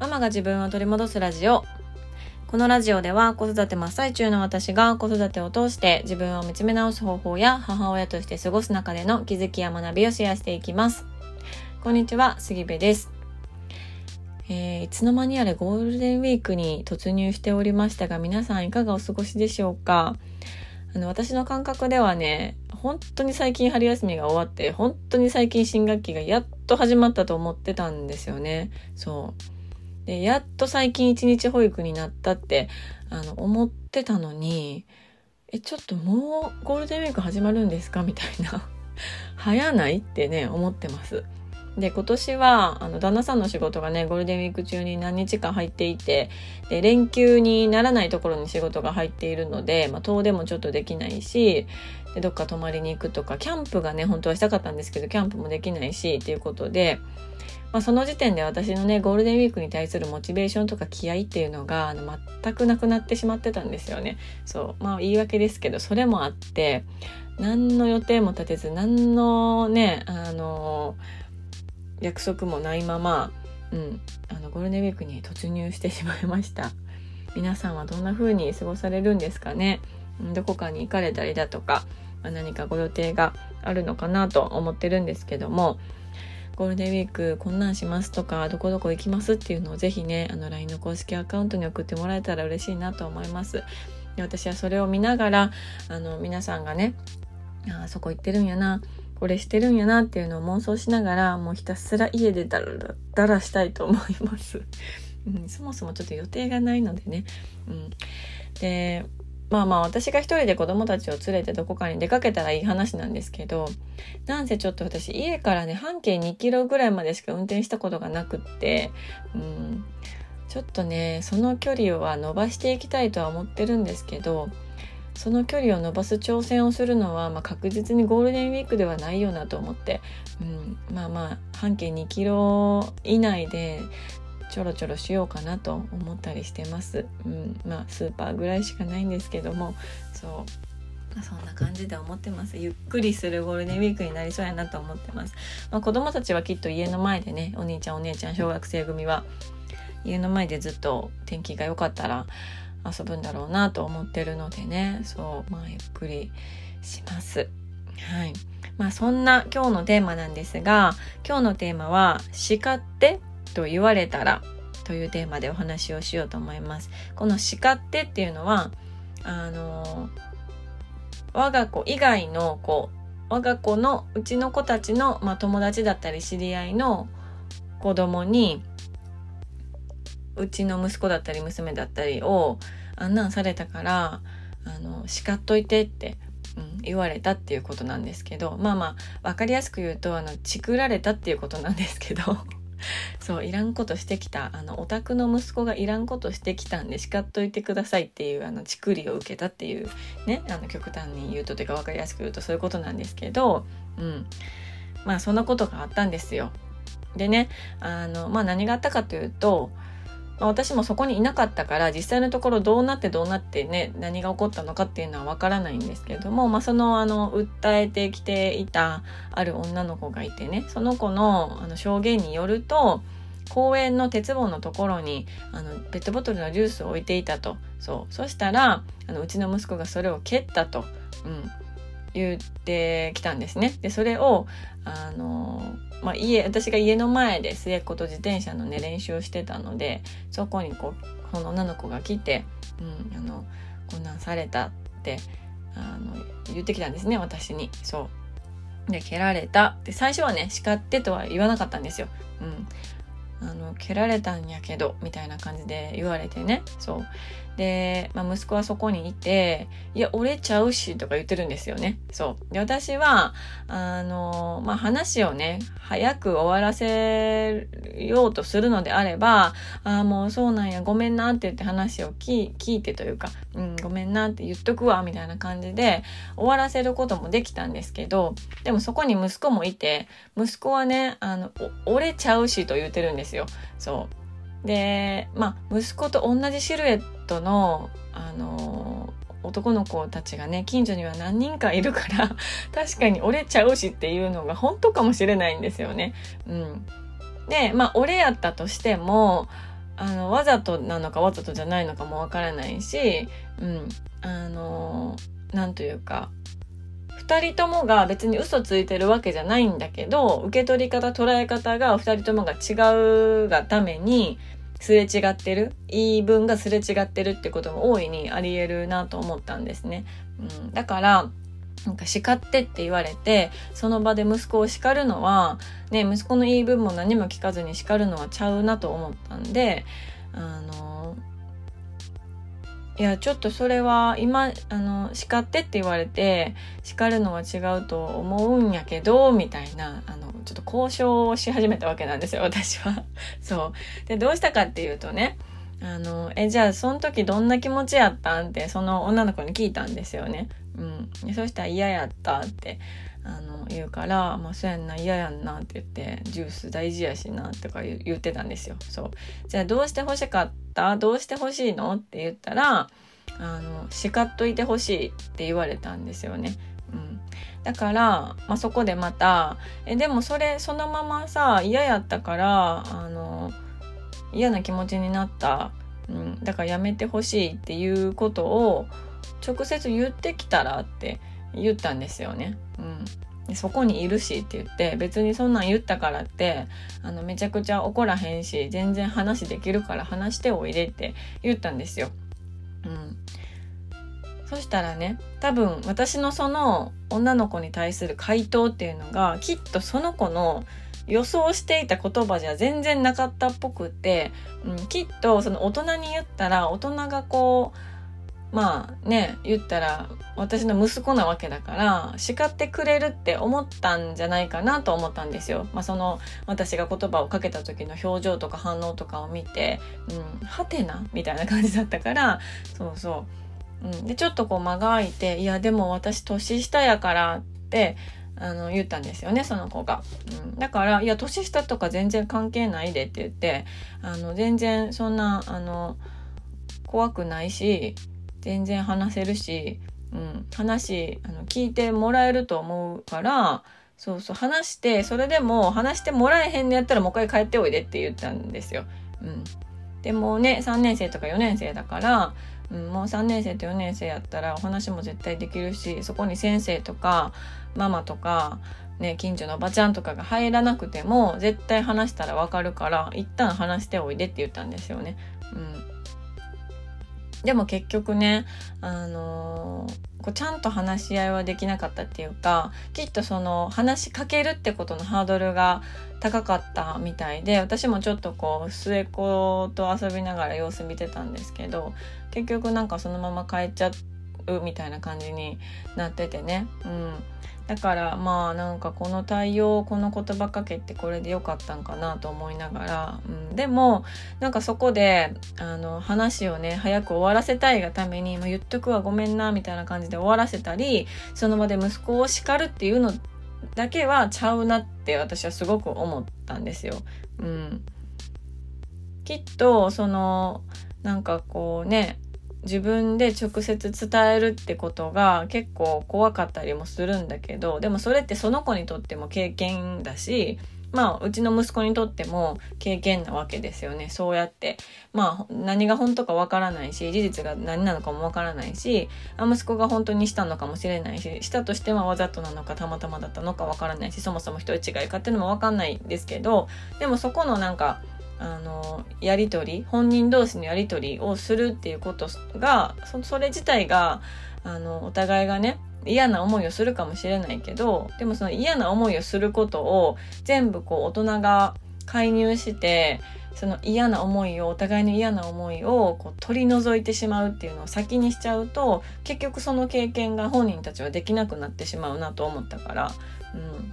ママが自分を取り戻すラジオ。このラジオでは子育て真っ最中の私が子育てを通して自分を見つめ直す方法や母親として過ごす中での気づきや学びをシェアしていきます。こんにちは、杉部です。えー、いつの間にあれゴールデンウィークに突入しておりましたが皆さんいかがお過ごしでしょうか？あの私の感覚ではね本当に最近春休みが終わって本当に最近新学期がやっと始まったと思ってたんですよねそうで、やっと最近一日保育になったって、あの、思ってたのに、え、ちょっともうゴールデンウィーク始まるんですか？みたいな。早ないってね、思ってます。で、今年は、あの、旦那さんの仕事がね、ゴールデンウィーク中に何日か入っていて、で、連休にならないところに仕事が入っているので、まあ、遠出もちょっとできないし、で、どっか泊まりに行くとか、キャンプがね、本当はしたかったんですけど、キャンプもできないし、っていうことで、まあ、その時点で私のねゴールデンウィークに対するモチベーションとか気合っていうのがあの全くなくなってしまってたんですよね。そうまあ言い訳ですけどそれもあって何の予定も立てず何のねあの約束もないまま、うん、あのゴールデンウィークに突入してしまいました。皆さんはどんな風に過ごされるんですかねどこかに行かれたりだとか、何かご予定があるのかなと思ってるんですけどもゴールデンウィークこんなんしますとかどこどこ行きますっていうのをぜひねあの LINE の公式アカウントに送ってもらえたら嬉しいなと思います。で私はそれを見ながらあの皆さんがねあそこ行ってるんやなこれしてるんやなっていうのを妄想しながらもうひたすら家でダラダラしたいと思います、うん、そもそもちょっと予定がないのでね、うん、でまあまあ私が一人で子供たちを連れてどこかに出かけたらいい話なんですけど、なんせちょっと私家からね、半径2キロぐらいまでしか運転したことがなくって、うん、ちょっとね、その距離は伸ばしていきたいとは思ってるんですけど、その距離を伸ばす挑戦をするのは、まあ、確実にゴールデンウィークではないよなと思って、うん、まあまあ半径2キロ以内でちょろちょろしようかなと思ったりしてます。うん、まあスーパーぐらいしかないんですけどもそうそんな感じで思ってます。ゆっくりするゴールデンウィークになりそうやなと思ってます。まあ、子供たちはきっと家の前でね、お兄ちゃんお姉ちゃん小学生組は家の前でずっと天気が良かったら遊ぶんだろうなと思ってるのでね、そうまあゆっくりします。はい。まあそんな今日のテーマなんですが、今日のテーマは叱ってと言われたらというテーマでお話をしようと思います。この叱ってっていうのは、あの、我が子以外の子、我が子のうちの子たちの、まあ、友達だったり知り合いの子供に、うちの息子だったり娘だったりをあんなんされたから、あの、叱っといてって、うん、言われたっていうことなんですけど、まあまあ、わかりやすく言うと、あの、チクられたっていうことなんですけど、そういらんことしてきたあのお宅の息子がいらんことしてきたんで叱っといてくださいっていうあのチクリを受けたっていうねあの極端に言うとというか分かりやすく言うとそういうことなんですけど、うん、まあそんなことがあったんですよ。でねあの、まあ、何があったかというとまあ、私もそこにいなかったから実際のところどうなってどうなってね何が起こったのかっていうのはわからないんですけれども、まあ、そのあの訴えてきていたある女の子がいてねその子のあの証言によると公園の鉄棒のところにあのペットボトルのジュースを置いていたとそうそしたらあのうちの息子がそれを蹴ったと、うん、言ってきたんですね。でそれをあのまあ、家私が家の前で末っ子と自転車のね練習をしてたのでそこにこうこの女の子が来て「うん、あのこんなんされた」ってあの言ってきたんですね私に。そう。で蹴られた。で最初はね叱ってとは言わなかったんですよ。うん、あの蹴られたんやけどみたいな感じで言われてね。そう。で、まあ、息子はそこにいて、いや、折れちゃうし、とか言ってるんですよね。そう。で、私は、あの、まあ、話をね、早く終わらせようとするのであれば、ああ、もうそうなんや、ごめんなって言って話を聞いてというか、うん、ごめんなって言っとくわ、みたいな感じで終わらせることもできたんですけど、でもそこに息子もいて、息子はね、あの、折れちゃうしと言ってるんですよ。そう。で、まあ、息子と同じシルエットの、あの男の子たちがね近所には何人かいるから 確かに折れちゃうしっていうのが本当かもしれないんですよね。うん、でまあ折れやったとしてもあのわざとなのかわざとじゃないのかもわからないし、うん、あのなんというか2人ともが別に嘘ついてるわけじゃないんだけど受け取り方捉え方が2人ともが違うがためにすれ違ってる言い分がすれ違ってるってことも大いにありえるなと思ったんですね。うん、だからなんか叱ってって言われてその場で息子を叱るのは、ね、息子の言い分も何も聞かずに叱るのはちゃうなと思ったんであのいやちょっとそれは今あの叱ってって言われて叱るのは違うと思うんやけどみたいなあのちょっと交渉をし始めたわけなんですよ私は。そうでどうしたかっていうとねあのえじゃあその時どんな気持ちやったんってその女の子に聞いたんですよね。うん、そしたら嫌やったってあの言うから「まあ、そうやんな嫌やんな」って言って「ジュース大事やしな」とか言ってたんですよ。そう。じゃあどうして欲しかった？どうして欲しいの？って言ったら「あの叱っといてほしい」って言われたんですよね。うん、だから、まあ、そこでまた「えでもそれそのままさ嫌やったからあの嫌な気持ちになった、うん、だからやめてほしい」っていうことを直接言ってきたらって。言ったんですよね。うんそこにいるしって言って別にそんなん言ったからってあのめちゃくちゃ怒らへんし全然話できるから話しておいでって言ったんですよ。うん、そしたらね多分私のその女の子に対する回答っていうのがきっとその子の予想していた言葉じゃ全然なかったっぽくて、うん、きっとその大人に言ったら大人がこうまあね言ったら私の息子なわけだから叱ってくれるって思ったんじゃないかなと思ったんですよ。まあ、その私が言葉をかけた時の表情とか反応とかを見て「うん、はてな」みたいな感じだったからそうそう。うん、でちょっとこう間が空いて「いやでも私年下やから」ってあの言ったんですよねその子が、うん、だから「いや年下とか全然関係ないで」って言ってあの全然そんなあの怖くないし全然話せるし、うん、話あの聞いてもらえると思うからそうそう話してそれでも話してもらえへんのやったらもう一回帰っておいでって言ったんですよ。うん、でもね3年生とか4年生だから、うん、もう3年生と4年生やったらお話も絶対できるしそこに先生とかママとかね、近所のおばちゃんとかが入らなくても絶対話したらわかるから一旦話しておいでって言ったんですよね。うん、でも結局ね、あのー、こうちゃんと話し合いはできなかったっていうかきっとその話しかけるってことのハードルが高かったみたいで私もちょっとこう末っ子と遊びながら様子見てたんですけど結局なんかそのまま帰っちゃうみたいな感じになっててね。うんだからまあなんかこの対応この言葉かけってこれでよかったんかなと思いながら、うん、でもなんかそこであの話をね早く終わらせたいがために「まあ、言っとくわごめんな」みたいな感じで終わらせたりその場で息子を叱るっていうのだけはちゃうなって私はすごく思ったんですよ。うん、きっとそのなんかこうね自分で直接伝えるってことが結構怖かったりもするんだけどでもそれってその子にとっても経験だしまあうちの息子にとっても経験なわけですよね。そうやって。まあ何が本当かわからないし事実が何なのかもわからないしあ息子が本当にしたのかもしれないししたとしてはわざとなのかたまたまだったのかわからないしそもそも人違いかっていうのもわかんないですけどでもそこのなんかあのやり取り本人同士のやり取りをするっていうことがそれ自体があのお互いがね嫌な思いをするかもしれないけどでもその嫌な思いをすることを全部こう大人が介入してその嫌な思いをお互いの嫌な思いをこう取り除いてしまうっていうのを先にしちゃうと結局その経験が本人たちはできなくなってしまうなと思ったから、うん、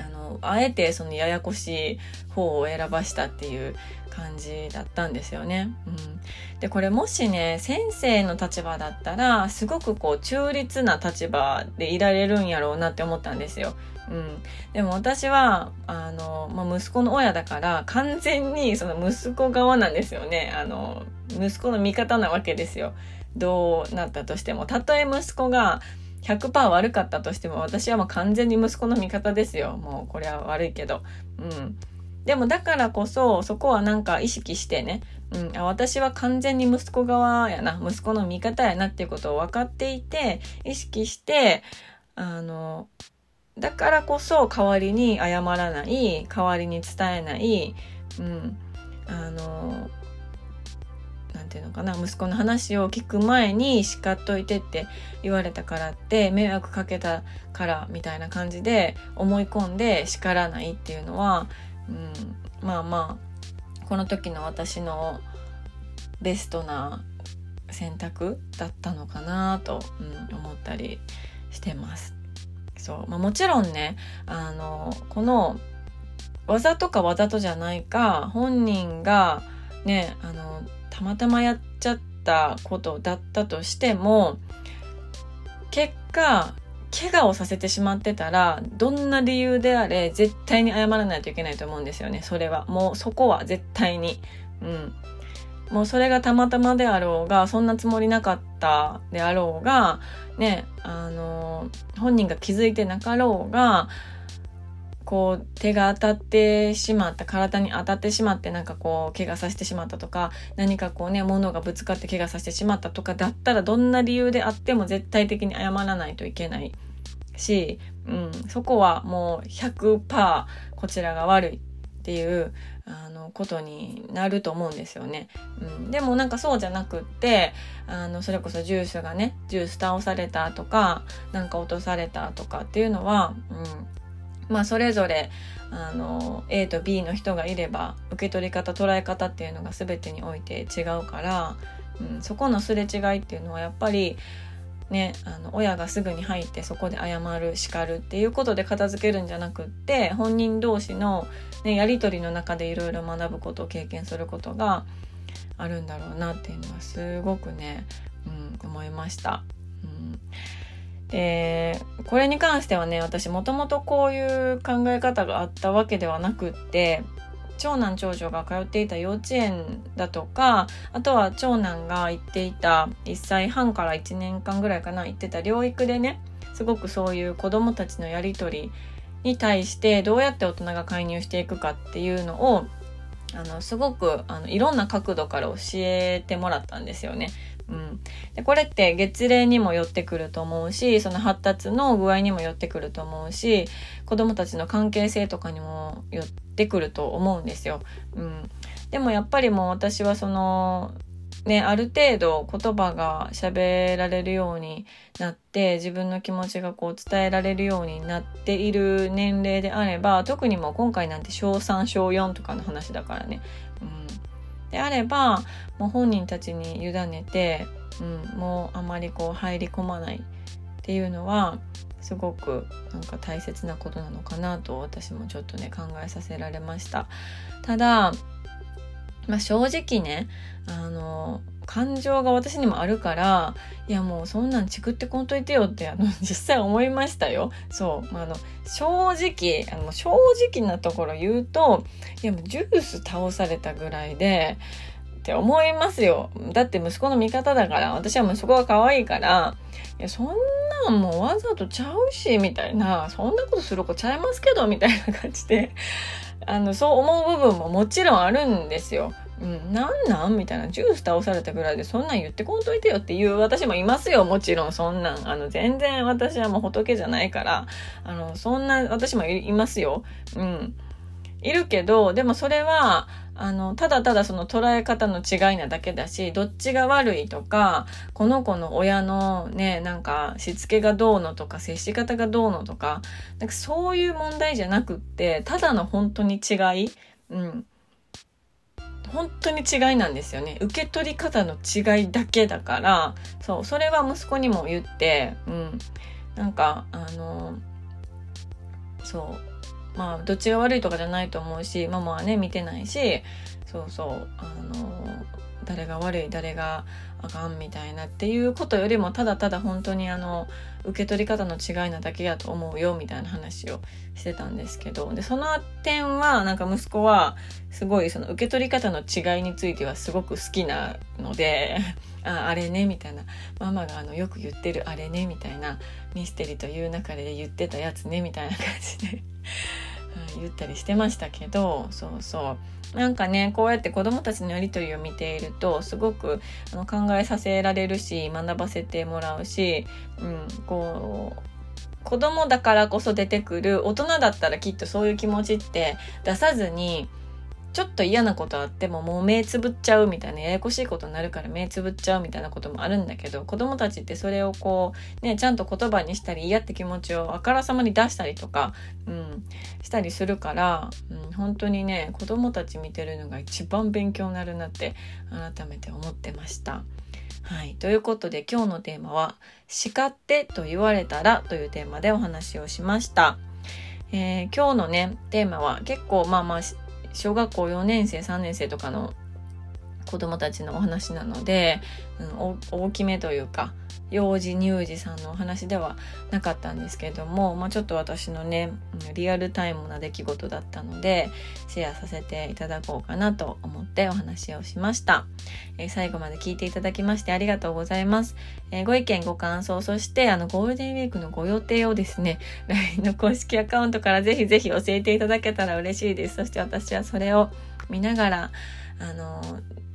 あのあえてそのややこしい方を選ばしたっていう感じだったんですよね。うん、でこれもしね先生の立場だったらすごくこう中立な立場でいられるんやろうなって思ったんですよ。うん、でも私はあの、まあ、息子の親だから完全にその息子側なんですよね。あの息子の味方なわけですよ。どうなったとしても。たとえ息子が100%悪かったとしても私はもう完全に息子の味方ですよ。もうこれは悪いけど。うん。でもだからこそそこはなんか意識してね、うん、私は完全に息子側やな。息子の味方やなっていうことを分かっていて意識してあのだからこそ代わりに謝らない。代わりに伝えない、うん、あのていうのかな息子の話を聞く前に叱っといてって言われたからって迷惑かけたからみたいな感じで思い込んで叱らないっていうのは、うん、まあまあこの時の私のベストな選択だったのかなと、うん、思ったりしてます。そうまあ、もちろんねあのこのわざとかわざとじゃないか本人がねあのたまたまやっちゃったことだったとしても結果怪我をさせてしまってたらどんな理由であれ絶対に謝らないといけないと思うんですよね。それは。もうそこは絶対に。うん。もうそれがたまたまであろうがそんなつもりなかったであろうがねあの本人が気づいてなかろうがこう手が当たってしまった体に当たってしまってなんかこう怪我させてしまったとか何かこうね物がぶつかって怪我させてしまったとかだったらどんな理由であっても絶対的に謝らないといけないし、うん、そこはもう100%こちらが悪いっていうあのことになると思うんですよね。うん、でもなんかそうじゃなくってあのそれこそジュースがねジュース倒されたとかなんか落とされたとかっていうのは、うん、まあそれぞれあの A と B の人がいれば受け取り方捉え方っていうのが全てにおいて違うから、うん、そこのすれ違いっていうのはやっぱりね、あの親がすぐに入ってそこで謝る叱るっていうことで片付けるんじゃなくって本人同士の、ね、やり取りの中でいろいろ学ぶことを経験することがあるんだろうなっていうのはすごくね、うん、思いました。うんでこれに関してはね私もともとこういう考え方があったわけではなくって長男長女が通っていた幼稚園だとかあとは長男が行っていた1歳半から1年間ぐらいかな行ってた療育でねすごくそういう子どもたちのやり取りに対してどうやって大人が介入していくかっていうのをあのすごくあのいろんな角度から教えてもらったんですよね。うん、でこれって月齢にも寄ってくると思うしその発達の具合にも寄ってくると思うし子どもたちの関係性とかにも寄ってくると思うんですよ。うん、でもやっぱりもう私はそのね、ある程度言葉が喋られるようになって自分の気持ちがこう伝えられるようになっている年齢であれば特にも今回なんて小3小4とかの話だからね、うん、であればもう本人たちに委ねて、うん、もうあまりこう入り込まないっていうのはすごくなんか大切なことなのかなと私もちょっとね考えさせられました。ただ、まあ、正直ねあの感情が私にもあるからいやもうそんなんチクってこんといてよってあの 実際思いましたよ。そう、まあ、あの正直あの正直なところ言うといやもうジュース倒されたぐらいでって思いますよ。だって息子の味方だから私は息子が可愛いからいやそんなんもうわざとちゃうしみたいなそんなことする子ちゃいますけどみたいな感じであのそう思う部分ももちろんあるんですよ。うん、なんなん？みたいな、ジュース倒されたぐらいでそんなん言ってこんといてよっていう私もいますよ、もちろんそんなん。あの、全然私はもう仏じゃないから、あの、そんな私もいますよ。うん。いるけど、でもそれは、あの、ただただその捉え方の違いなだけだし、どっちが悪いとか、この子の親のね、なんか、しつけがどうのとか、接し方がどうのとか、なんかそういう問題じゃなくって、ただの本当に違い、うん。本当に違いなんですよね。受け取り方の違いだけだからそうそれは息子にも言ってうん。なんかあのそう。まあどっちが悪いとかじゃないと思うしママはね見てないしそうそうあの誰が悪い誰があかんみたいなっていうことよりもただただ本当にあの受け取り方の違いなだけやと思うよみたいな話をしてたんですけど。でその点はなんか息子はすごいその受け取り方の違いについてはすごく好きなので ああれねみたいな。ママがあのよく言ってるあれねみたいなミステリーという中で言ってたやつねみたいな感じで。言ったりしてましたけど。そうそう。なんかねこうやって子どもたちのやりとりを見ているとすごくあの考えさせられるし学ばせてもらうし、うん、こう子供だからこそ出てくる大人だったらきっとそういう気持ちって出さずにちょっと嫌なことあってももう目つぶっちゃうみたいなややこしいことになるから目つぶっちゃうみたいなこともあるんだけど子供たちってそれをこうねちゃんと言葉にしたり嫌って気持ちをあからさまに出したりとか、うん、したりするから、うん、本当にね子供たち見てるのが一番勉強になるなって改めて思ってました。はい。ということで今日のテーマは叱ってと言われたらというテーマでお話をしました。えー、今日のね、テーマは結構まあまあ小学校4年生3年生とかの子供たちのお話なので、うん、大きめというか幼児乳児さんのお話ではなかったんですけれども、まあ、ちょっと私のねリアルタイムな出来事だったのでシェアさせていただこうかなと思ってお話をしました、えー、最後まで聞いていただきましてありがとうございます、えー、ご意見ご感想そしてあのゴールデンウィークのご予定をですね LINE の公式アカウントからぜひぜひ教えていただけたら嬉しいです。そして私はそれを見ながらあの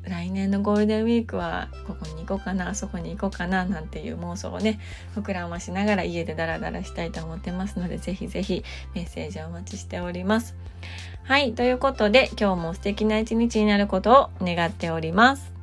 来年のゴールデンウィークはここに行こうかなあそこに行こうかななんていう妄想をね膨らましながら家でダラダラしたいと思ってますのでぜひぜひメッセージをお待ちしております。はいということで今日も素敵な一日になることを願っております。